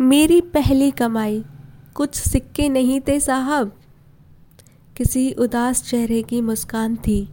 मेरी पहली कमाई। कुछ सिक्के नहीं थे साहब। किसी उदास चेहरे की मुस्कान थी।